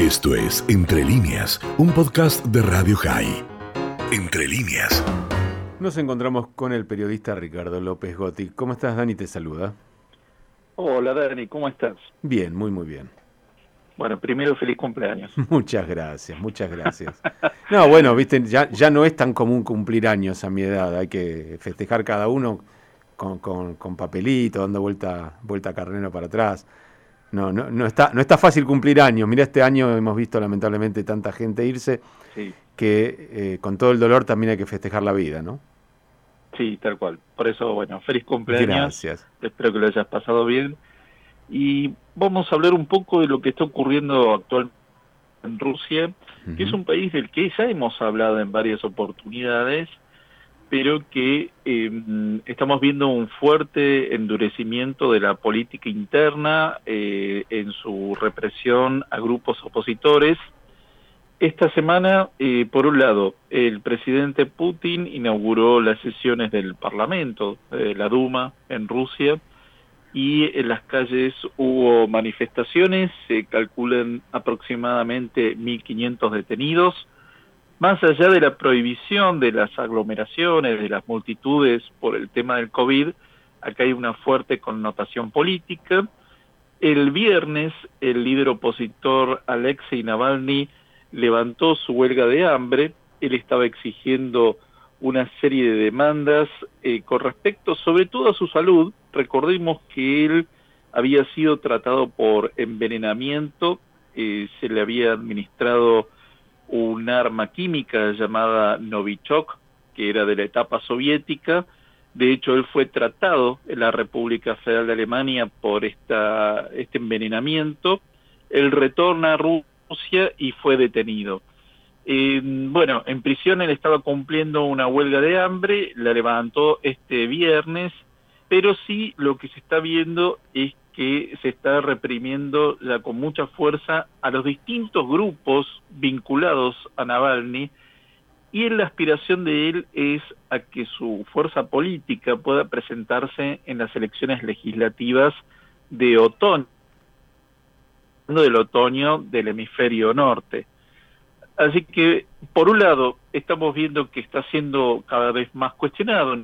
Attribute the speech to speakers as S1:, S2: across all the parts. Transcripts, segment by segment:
S1: Esto es Entre líneas, un podcast de Radio High. Entre líneas.
S2: Nos encontramos con el periodista Ricardo López Gotti. ¿Cómo estás, Dani? Te saluda.
S3: Hola, Dani, ¿cómo estás?
S2: Bien, muy, muy bien.
S3: Bueno, primero feliz cumpleaños.
S2: Muchas gracias, muchas gracias. No, bueno, viste, ya, ya no es tan común cumplir años a mi edad. Hay que festejar cada uno con, con, con papelito, dando vuelta, vuelta carnero para atrás. No, no, no, está, no está fácil cumplir años. Mira, este año hemos visto lamentablemente tanta gente irse
S3: Sí,
S2: que eh, con todo el dolor también hay que festejar la vida, ¿no?
S3: sí, tal cual. Por eso, bueno, feliz cumpleaños.
S2: Gracias.
S3: Espero que lo hayas pasado bien. Y vamos a hablar un poco de lo que está ocurriendo actualmente en Rusia, que es un país del que ya hemos hablado en varias oportunidades, pero que eh, estamos viendo un fuerte endurecimiento de la política interna eh, en su represión a grupos opositores. Esta semana, eh, por un lado, el presidente Putin inauguró las sesiones del Parlamento, de la Duma, en Rusia, y en las calles hubo manifestaciones, se calculan aproximadamente 1.500 detenidos. Más allá de la prohibición de las aglomeraciones, de las multitudes por el tema del COVID, acá hay una fuerte connotación política. El viernes, el líder opositor Alexei Navalny levantó su huelga de hambre. Él estaba exigiendo una serie de demandas eh, con respecto sobre todo a su salud. Recordemos que él había sido tratado por envenenamiento, eh, se le había administrado un arma química llamada Novichok, que era de la etapa soviética. De hecho, él fue tratado en la República Federal de Alemania por esta, este envenenamiento. Él retorna a Rusia y fue detenido. Bueno, en prisión él estaba cumpliendo una huelga de hambre, la levantó este viernes, pero sí lo que se está viendo es que se está reprimiendo ya con mucha fuerza a los distintos grupos vinculados a Navalny y la aspiración de él es a que su fuerza política pueda presentarse en las elecciones legislativas de otoño, del otoño del hemisferio norte. Así que, por un lado, estamos viendo que está siendo cada vez más cuestionado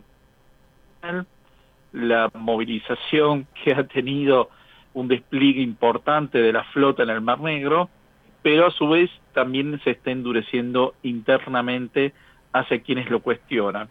S3: la movilización que ha tenido un despliegue importante de la flota en el Mar Negro, pero a su vez también se está endureciendo internamente hacia quienes lo cuestionan.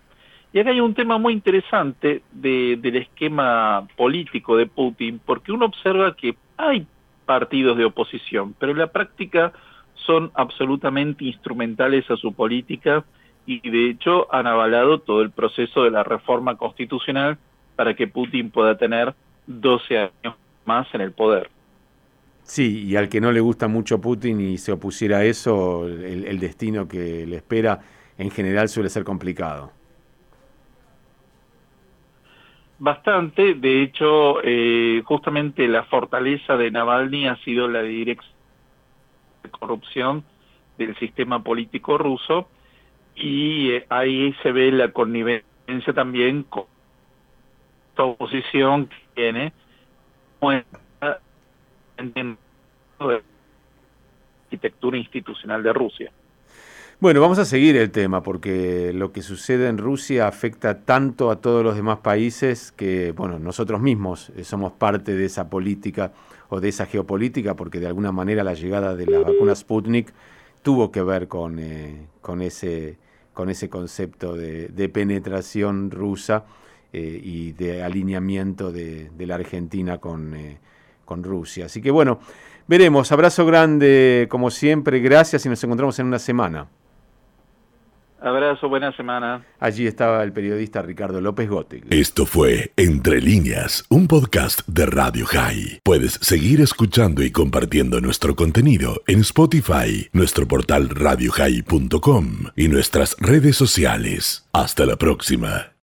S3: Y acá hay un tema muy interesante de, del esquema político de Putin, porque uno observa que hay partidos de oposición, pero en la práctica son absolutamente instrumentales a su política y de hecho han avalado todo el proceso de la reforma constitucional para que Putin pueda tener 12 años más en el poder.
S2: Sí, y al que no le gusta mucho Putin y se opusiera a eso, el, el destino que le espera en general suele ser complicado.
S3: Bastante, de hecho, eh, justamente la fortaleza de Navalny ha sido la dirección de corrupción del sistema político ruso y eh, ahí se ve la connivencia también con esta oposición tiene en la arquitectura institucional de Rusia.
S2: Bueno, vamos a seguir el tema porque lo que sucede en Rusia afecta tanto a todos los demás países que, bueno, nosotros mismos eh, somos parte de esa política o de esa geopolítica porque de alguna manera la llegada de la vacuna Sputnik tuvo que ver con, eh, con, ese, con ese concepto de penetración rusa eh, y de alineamiento de, de la Argentina con, eh, con Rusia. Así que bueno, veremos. Abrazo grande como siempre, gracias y nos encontramos en una semana.
S3: Abrazo, buena semana.
S2: Allí estaba el periodista Ricardo López Gotti.
S1: Esto fue Entre líneas, un podcast de Radio High. Puedes seguir escuchando y compartiendo nuestro contenido en Spotify, nuestro portal radiohigh.com y nuestras redes sociales. Hasta la próxima.